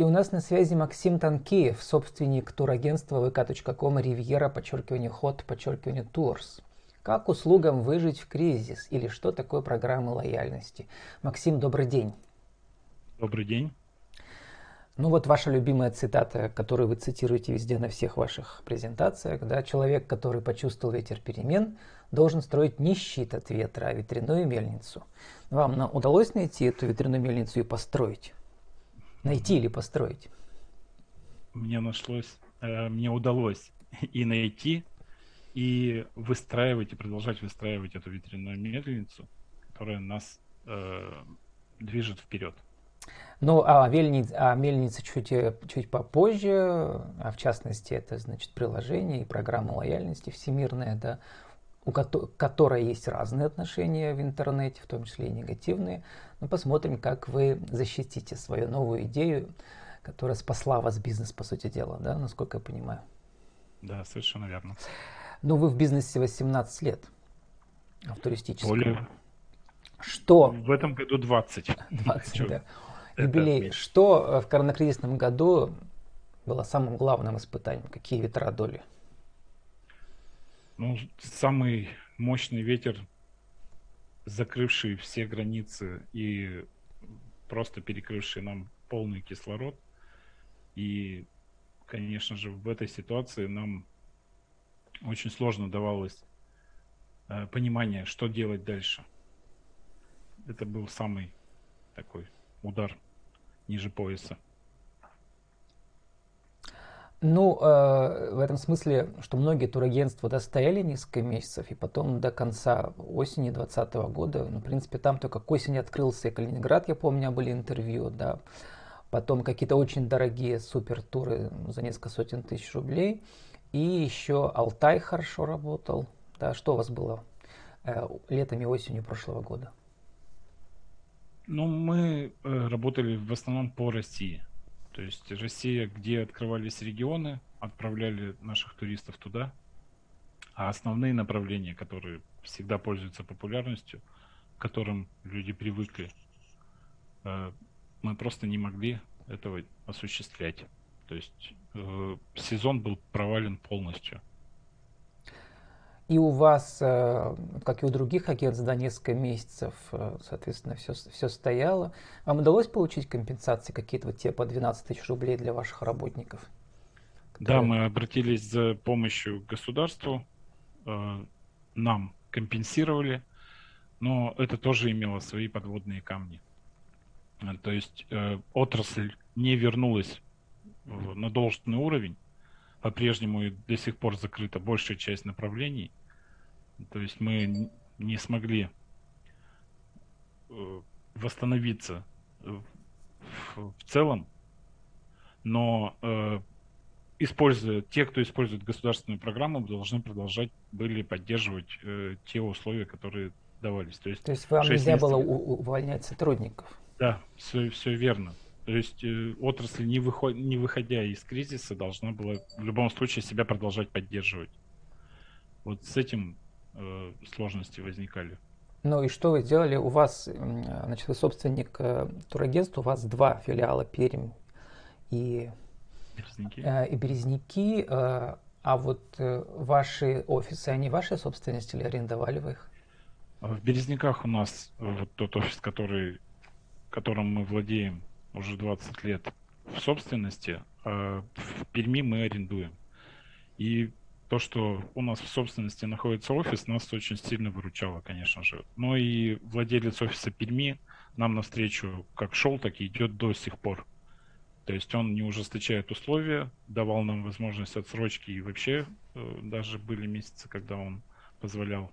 И у нас на связи Максим Танкеев, собственник турагентства vk.com Ривьера, подчеркивание ход, подчеркивание Tours. Как услугам выжить в кризис или что такое программа лояльности? Максим, добрый день. Добрый день. Ну вот ваша любимая цитата, которую вы цитируете везде на всех ваших презентациях, да, человек, который почувствовал ветер перемен, должен строить не щит от ветра, а ветряную мельницу. Вам удалось найти эту ветряную мельницу и построить? Найти или построить? Мне нашлось, э, мне удалось и найти, и выстраивать, и продолжать выстраивать эту ветряную мельницу, которая нас э, движет вперед. Ну, а, мельница, а мельница чуть, э, чуть попозже, а в частности, это, значит, приложение и программа лояльности всемирная, да, у ко- которой есть разные отношения в интернете, в том числе и негативные. Но посмотрим, как вы защитите свою новую идею, которая спасла вас бизнес, по сути дела, да, насколько я понимаю. Да, совершенно верно. Ну, вы в бизнесе 18 лет, а в туристическом. Более. Что? В этом году 20. 20, да. Юбилей. Что э, в коронакризисном году было самым главным испытанием? Какие ветра доли? Ну, самый мощный ветер, закрывший все границы и просто перекрывший нам полный кислород. И, конечно же, в этой ситуации нам очень сложно давалось э, понимание, что делать дальше. Это был самый такой удар ниже пояса. Ну, э, в этом смысле, что многие турагентства достояли несколько месяцев, и потом до конца осени 2020 года, ну, в принципе, там только к осени открылся и Калининград, я помню, меня были интервью, да, потом какие-то очень дорогие супер-туры за несколько сотен тысяч рублей, и еще Алтай хорошо работал, да, что у вас было э, летом и осенью прошлого года? Ну, мы э, работали в основном по России. То есть Россия, где открывались регионы, отправляли наших туристов туда. А основные направления, которые всегда пользуются популярностью, к которым люди привыкли, э, мы просто не могли этого осуществлять. То есть э, сезон был провален полностью. И у вас, э, как и у других агентств, за несколько месяцев, э, соответственно, все, все стояло. Вам удалось получить компенсации какие-то вот те по 12 тысяч рублей для ваших работников? Которые... Да, мы обратились за помощью к государству, э, нам компенсировали, но это тоже имело свои подводные камни. То есть отрасль не вернулась на должный уровень, по-прежнему и до сих пор закрыта большая часть направлений. То есть мы не смогли э, восстановиться в, целом, но э, используя те, кто использует государственную программу, должны продолжать были поддерживать э, те условия, которые давались. То есть, То есть вам нельзя месяцев... было увольнять сотрудников? Да, все, все верно. То есть э, отрасль, не, выход, не выходя из кризиса, должна была в любом случае себя продолжать поддерживать. Вот с этим э, сложности возникали. Ну и что вы сделали? У вас, значит, вы собственник э, турагентства, у вас два филиала Пермь и Березники. Э, и Березники. Э, а вот э, ваши офисы, они ваши собственности или арендовали вы их? В Березниках у нас вот тот офис, который, которым мы владеем уже 20 лет в собственности, а в Перми мы арендуем. И то, что у нас в собственности находится офис, нас очень сильно выручало, конечно же. Но и владелец офиса Перми нам навстречу как шел, так и идет до сих пор. То есть он не ужесточает условия, давал нам возможность отсрочки и вообще э, даже были месяцы, когда он позволял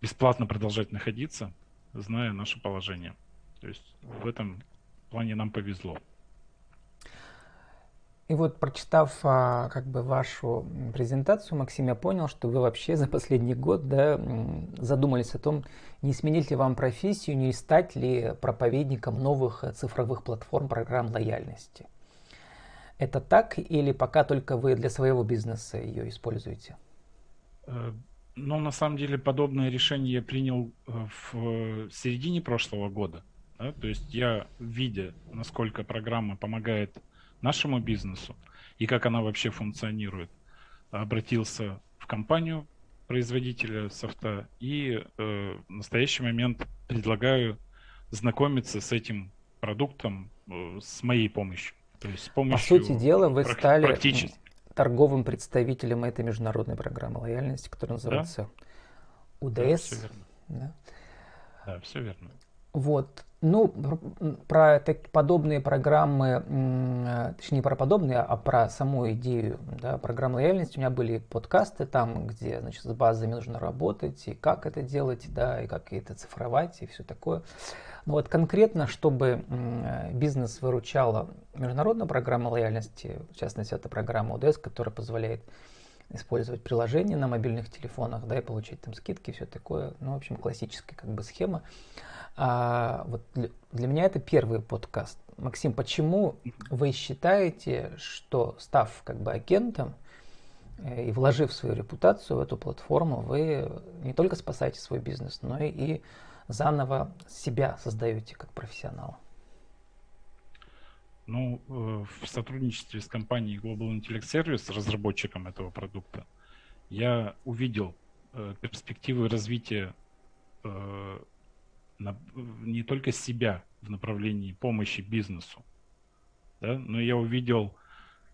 бесплатно продолжать находиться, зная наше положение. То есть в этом плане нам повезло. И вот прочитав а, как бы вашу презентацию, Максим, я понял, что вы вообще за последний год да, задумались о том, не сменить ли вам профессию, не стать ли проповедником новых цифровых платформ программ лояльности. Это так или пока только вы для своего бизнеса ее используете? Э, ну, на самом деле, подобное решение я принял э, в середине прошлого года. Да? То есть я, видя, насколько программа помогает нашему бизнесу и как она вообще функционирует, обратился в компанию производителя софта и э, в настоящий момент предлагаю знакомиться с этим продуктом э, с моей помощью. То есть с помощью По сути дела, вы стали торговым представителем этой международной программы лояльности, которая называется да? УДС. Да, все верно. Да? да, все верно. Вот. Ну, про так, подобные программы, точнее, не про подобные, а про саму идею да, программы лояльности. У меня были подкасты там, где, значит, с базами нужно работать, и как это делать, да, и как это цифровать, и все такое. Но вот конкретно, чтобы бизнес выручала международная программа лояльности, в частности, это программа ОДС, которая позволяет использовать приложения на мобильных телефонах, да, и получать там скидки, все такое. Ну, в общем, классическая как бы схема. А, вот для, для меня это первый подкаст. Максим, почему вы считаете, что став как бы агентом э, и вложив свою репутацию в эту платформу, вы не только спасаете свой бизнес, но и заново себя создаете как профессионала? Ну, э, в сотрудничестве с компанией Global Intellect Service, разработчиком этого продукта, я увидел э, перспективы развития на, не только себя в направлении помощи бизнесу, да, но я увидел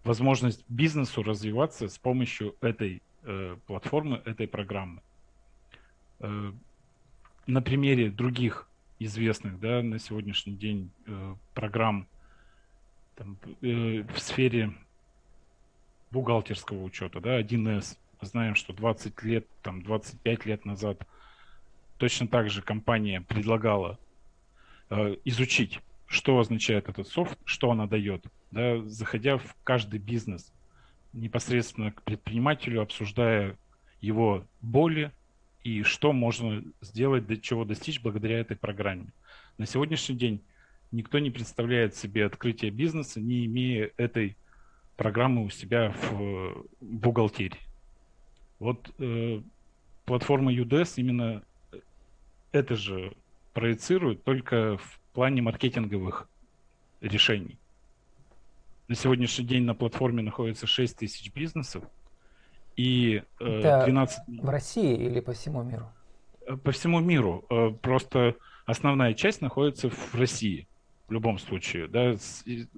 возможность бизнесу развиваться с помощью этой э, платформы, этой программы. Э, на примере других известных да, на сегодняшний день э, программ там, э, в сфере бухгалтерского учета, да, 1С. Мы знаем, что 20 лет, там, 25 лет назад – Точно так же компания предлагала э, изучить, что означает этот софт, что она дает, да, заходя в каждый бизнес непосредственно к предпринимателю, обсуждая его боли и что можно сделать, до чего достичь благодаря этой программе. На сегодняшний день никто не представляет себе открытие бизнеса, не имея этой программы у себя в э, бухгалтерии. Вот э, платформа UDS именно это же проецирует только в плане маркетинговых решений. На сегодняшний день на платформе находится 6 тысяч бизнесов и э, 12... В России или по всему миру? Э, по всему миру. Э, просто основная часть находится в России в любом случае. Да?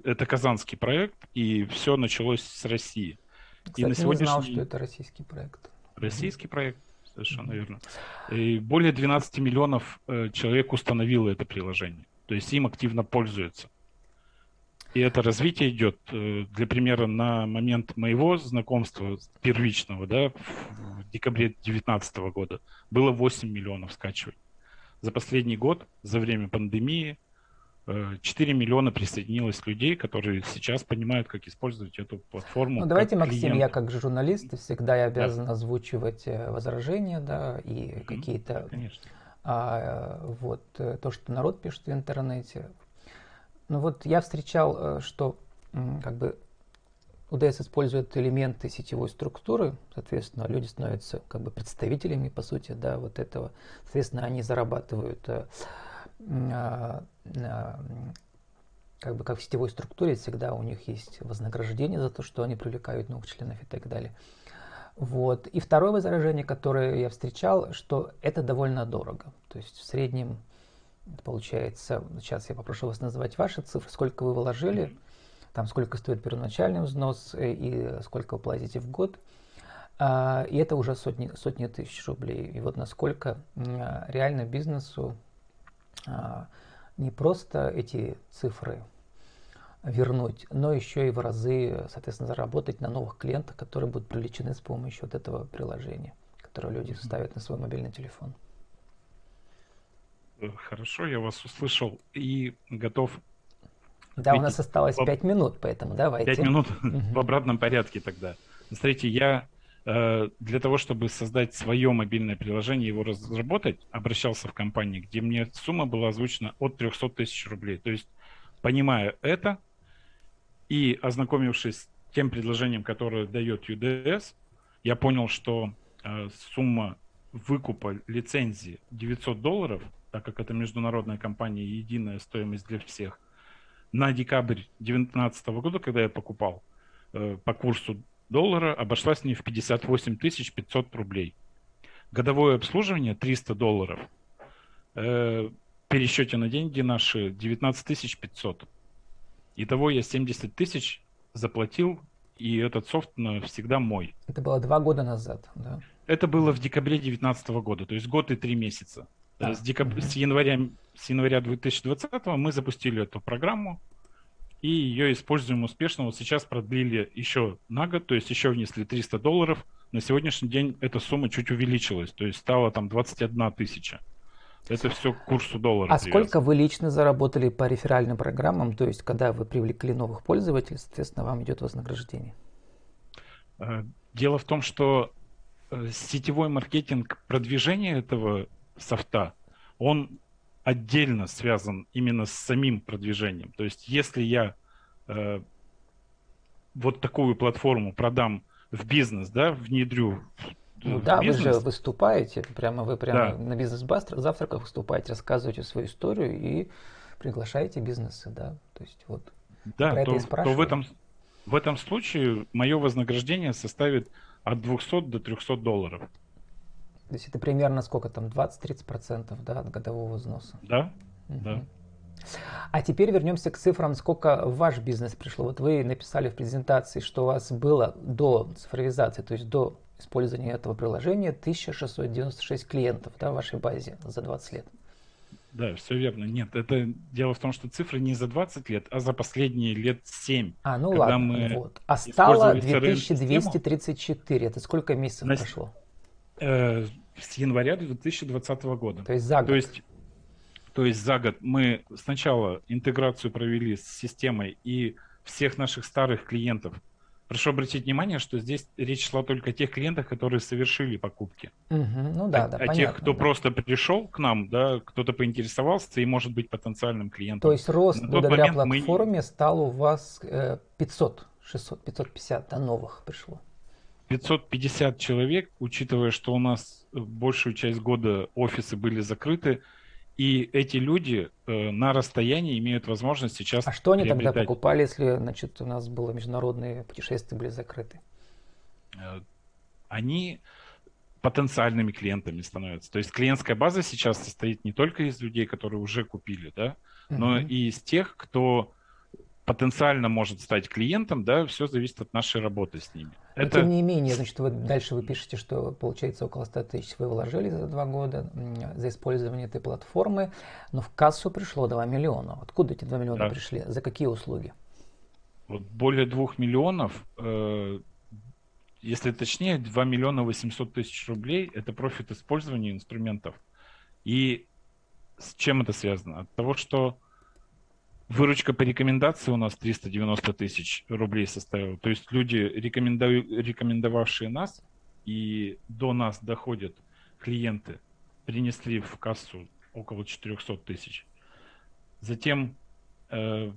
Это казанский проект, и все началось с России. Кстати, и на сегодняшний... не знал, что это российский проект. Российский проект совершенно верно. И более 12 миллионов э, человек установило это приложение. То есть им активно пользуются. И это развитие идет, э, для примера, на момент моего знакомства первичного, да, в декабре 2019 года, было 8 миллионов скачиваний. За последний год, за время пандемии, 4 э, миллиона присоединилось людей, которые сейчас понимают, как использовать эту платформу. Ну, давайте, Максим, клиент. я как журналист всегда я обязан да. озвучивать э, возражения, да, и mm-hmm. какие-то... Конечно. А, вот э, то, что народ пишет в интернете. Ну вот я встречал, что как бы УДС использует элементы сетевой структуры, соответственно, люди становятся как бы представителями, по сути, да, вот этого. Соответственно, они зарабатывают а, как бы как в сетевой структуре всегда у них есть вознаграждение за то, что они привлекают новых членов и так далее. Вот. И второе возражение, которое я встречал, что это довольно дорого. То есть в среднем получается, сейчас я попрошу вас назвать ваши цифры, сколько вы вложили, там сколько стоит первоначальный взнос э, и сколько вы платите в год. А, и это уже сотни, сотни тысяч рублей. И вот насколько реально бизнесу а, не просто эти цифры вернуть, но еще и в разы, соответственно, заработать на новых клиентах, которые будут привлечены с помощью вот этого приложения, которое люди ставят на свой мобильный телефон. Э, хорошо, я вас услышал и готов. Да, у нас осталось пять минут, поэтому давайте. Пять минут в обратном порядке тогда. Смотрите, я для того, чтобы создать свое мобильное приложение, его разработать, обращался в компании, где мне сумма была озвучена от 300 тысяч рублей. То есть, понимая это и ознакомившись с тем предложением, которое дает UDS, я понял, что э, сумма выкупа лицензии 900 долларов так как это международная компания, единая стоимость для всех. На декабрь 2019 года, когда я покупал э, по курсу доллара, обошлась мне в 58 500 рублей. Годовое обслуживание 300 долларов. Э, пересчете на деньги наши 19 500. Итого я 70 тысяч заплатил, и этот софт навсегда мой. Это было два года назад, да? Это было в декабре 2019 года, то есть год и три месяца. А, с, декаб... с, января, с января 2020 мы запустили эту программу, и ее используем успешно. Вот сейчас продлили еще на год, то есть еще внесли 300 долларов. На сегодняшний день эта сумма чуть увеличилась, то есть стала там 21 тысяча. Это все к курсу доллара. А привязано. сколько вы лично заработали по реферальным программам? То есть, когда вы привлекли новых пользователей, соответственно, вам идет вознаграждение? Э, дело в том, что э, сетевой маркетинг продвижения этого софта, он отдельно связан именно с самим продвижением. То есть, если я э, вот такую платформу продам в бизнес, да, внедрю ну да, бизнес. вы же выступаете, прямо вы прямо да. на бизнес-завтраках выступаете, рассказываете свою историю и приглашаете бизнесы, да. То есть вот да, то, то в этом в этом случае мое вознаграждение составит от 200 до 300 долларов. То есть это примерно сколько там, 20-30% да, от годового взноса? Да, угу. да. А теперь вернемся к цифрам, сколько в ваш бизнес пришло. Вот вы написали в презентации, что у вас было до цифровизации, то есть до использования этого приложения 1696 клиентов да, в вашей базе за 20 лет. Да, все верно. Нет, это дело в том, что цифры не за 20 лет, а за последние лет 7. А, ну ладно, мы вот. А стало 2234. Это сколько месяцев на... прошло? Э, с января 2020 года. То есть за год. То есть, то есть за год мы сначала интеграцию провели с системой и всех наших старых клиентов Прошу обратить внимание, что здесь речь шла только о тех клиентах, которые совершили покупки. Угу, ну да, а, да. А понятно, тех, кто да. просто пришел к нам, да, кто-то поинтересовался и может быть потенциальным клиентом. То есть рост благодаря платформе мы... стал у вас 500, 600, 550 да, новых пришло. 550 человек, учитывая, что у нас большую часть года офисы были закрыты, и эти люди э, на расстоянии имеют возможность сейчас. А что они тогда покупали, если, значит, у нас было международные путешествия были закрыты? Э, они потенциальными клиентами становятся. То есть клиентская база сейчас состоит не только из людей, которые уже купили, да, но uh-huh. и из тех, кто потенциально может стать клиентом, да, все зависит от нашей работы с ними. Но Это... тем не менее, значит, вы, дальше вы пишете, что получается около 100 тысяч вы вложили за два года за использование этой платформы, но в кассу пришло 2 миллиона. Откуда эти 2 миллиона да. пришли? За какие услуги? Вот более 2 миллионов, э, если точнее, 2 миллиона 800 тысяч рублей – это профит использования инструментов. И с чем это связано? От того, что Выручка по рекомендации у нас 390 тысяч рублей составила. То есть люди, рекоменду... рекомендовавшие нас, и до нас доходят клиенты, принесли в кассу около 400 тысяч. Затем э,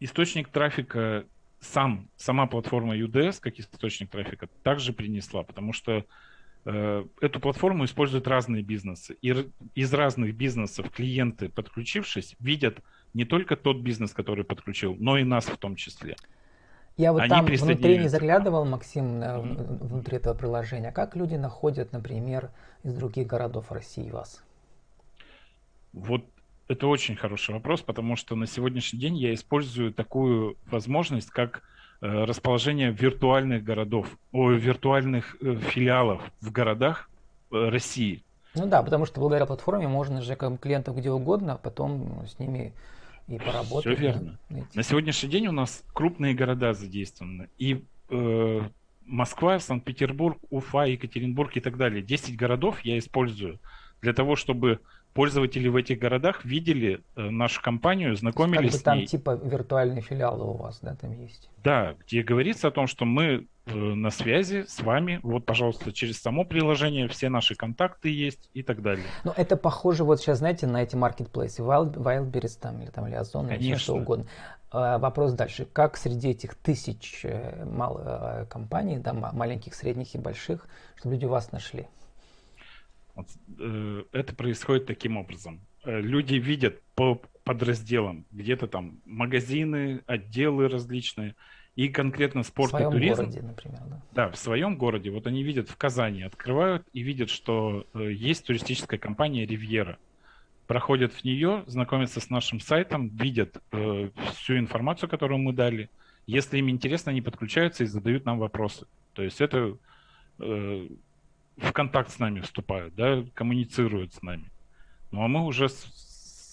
источник трафика, сам, сама платформа UDS, как источник трафика, также принесла, потому что э, эту платформу используют разные бизнесы. И из разных бизнесов клиенты, подключившись, видят не только тот бизнес, который подключил, но и нас в том числе. Я вот Они там внутри не заглядывал, Максим, mm-hmm. внутри этого приложения. Как люди находят, например, из других городов России вас? Вот это очень хороший вопрос, потому что на сегодняшний день я использую такую возможность, как э, расположение виртуальных городов, о, виртуальных э, филиалов в городах э, России. Ну да, потому что благодаря платформе можно же клиентов где угодно, а потом с ними и поработать. Все верно. Найти. На сегодняшний день у нас крупные города задействованы. И э, Москва, Санкт-Петербург, Уфа, Екатеринбург и так далее. 10 городов я использую для того, чтобы пользователи в этих городах видели э, нашу компанию, знакомились как бы там с ней. типа виртуальные филиалы у вас, да, там есть? Да, где говорится о том, что мы на связи с вами, вот, пожалуйста, через само приложение все наши контакты есть и так далее. Ну, это похоже вот сейчас, знаете, на эти маркетплейсы, Wild, Wildberries там или там или Озон, или что угодно. А, вопрос дальше. Как среди этих тысяч э, мал, компаний, да, маленьких, средних и больших, чтобы люди вас нашли? Вот, э, это происходит таким образом. Э, люди видят по подразделам, где-то там магазины, отделы различные, и конкретно спорт в своем и туризм. городе, например, да. Да, в своем городе. Вот они видят в Казани, открывают и видят, что э, есть туристическая компания Ривьера. Проходят в нее, знакомятся с нашим сайтом, видят э, всю информацию, которую мы дали. Если им интересно, они подключаются и задают нам вопросы. То есть это э, в контакт с нами вступают, да, коммуницируют с нами. Ну а мы уже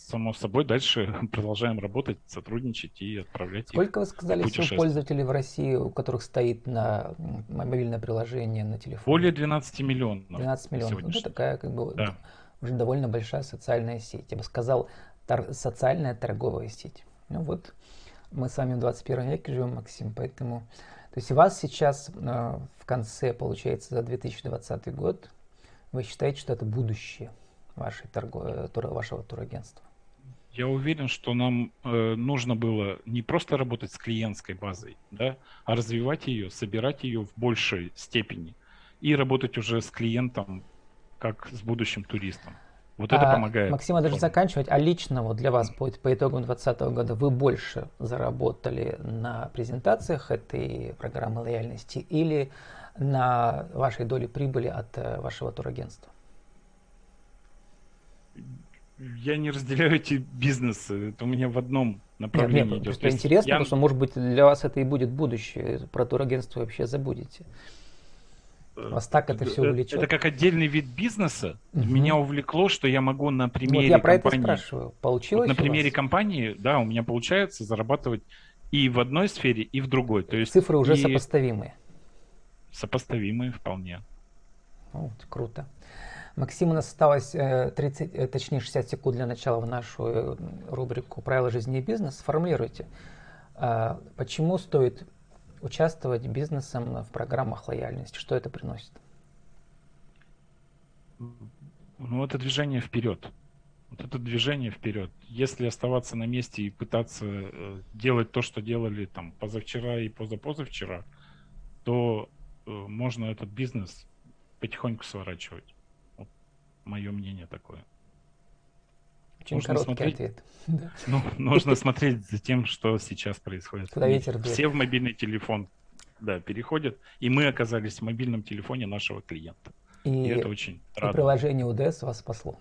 само собой, дальше продолжаем работать, сотрудничать и отправлять Сколько вы сказали всего пользователей в России, у которых стоит на мобильное приложение на телефоне? Более 12 миллионов. 12 миллионов. Ну, это такая как бы да. уже довольно большая социальная сеть. Я бы сказал, тор- социальная торговая сеть. Ну вот, мы с вами в 21 веке живем, Максим, поэтому... То есть у вас сейчас э, в конце, получается, за 2020 год, вы считаете, что это будущее вашей торго... Вашего турагентства? Я уверен, что нам э, нужно было не просто работать с клиентской базой, да, а развивать ее, собирать ее в большей степени и работать уже с клиентом, как с будущим туристом. Вот это а, помогает. Максима, даже заканчивать, а лично вот для вас по, по итогам 2020 года вы больше заработали на презентациях этой программы лояльности или на вашей доле прибыли от э, вашего турагентства? Я не разделяю эти бизнесы. Это у меня в одном направлении нет, нет, идет. Просто интересно, я... потому что, может быть, для вас это и будет будущее. Про турагентство вообще забудете. Вас так это все увлечет. Это как отдельный вид бизнеса. Угу. Меня увлекло, что я могу на примере вот я про компании... это спрашиваю. Получилось вот на примере компании, да, у меня получается зарабатывать и в одной сфере, и в другой. То есть Цифры уже и... сопоставимые. Сопоставимые вполне. Вот, круто. Максим, у нас осталось 30, э, э, точнее 60 секунд для начала в нашу э, рубрику «Правила жизни и бизнес». Сформулируйте, почему стоит участвовать бизнесом в программах лояльности? Что это приносит? Ну, это движение вперед. Вот это движение вперед. Если оставаться на месте и пытаться делать то, что делали там позавчера и позапозавчера, то можно этот бизнес потихоньку сворачивать мое мнение такое. Очень нужно короткий смотреть, ответ. Ну, нужно смотреть за тем, что сейчас происходит. Куда ветер Все в мобильный телефон да, переходят, и мы оказались в мобильном телефоне нашего клиента. И, и это очень радует. И приложение УДС вас спасло.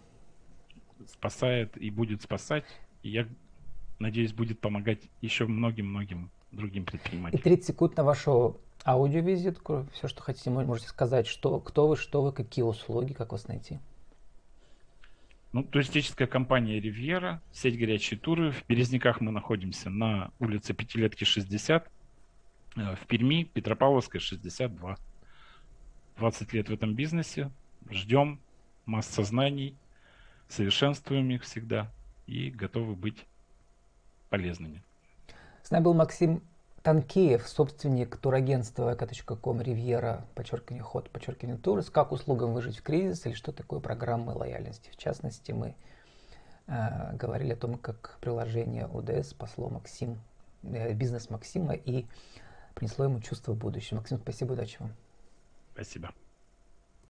Спасает и будет спасать. И я надеюсь, будет помогать еще многим-многим другим предпринимателям. И 30 секунд на вашу аудиовизитку. Все, что хотите, можете сказать, что, кто вы, что вы, какие услуги, как вас найти. Ну, туристическая компания «Ривьера», сеть «Горячие туры». В Березняках мы находимся на улице Пятилетки, 60. Э, в Перми, Петропавловская, 62. 20 лет в этом бизнесе. Ждем масса знаний, совершенствуем их всегда и готовы быть полезными. С нами был Максим Танкеев, собственник турагентства vk.com Ривьера, подчеркивание ход, подчеркивание турс, как услугам выжить в кризис или что такое программы лояльности. В частности, мы э, говорили о том, как приложение УДС спасло Максим, э, бизнес Максима и принесло ему чувство будущего. Максим, спасибо, удачи вам. Спасибо.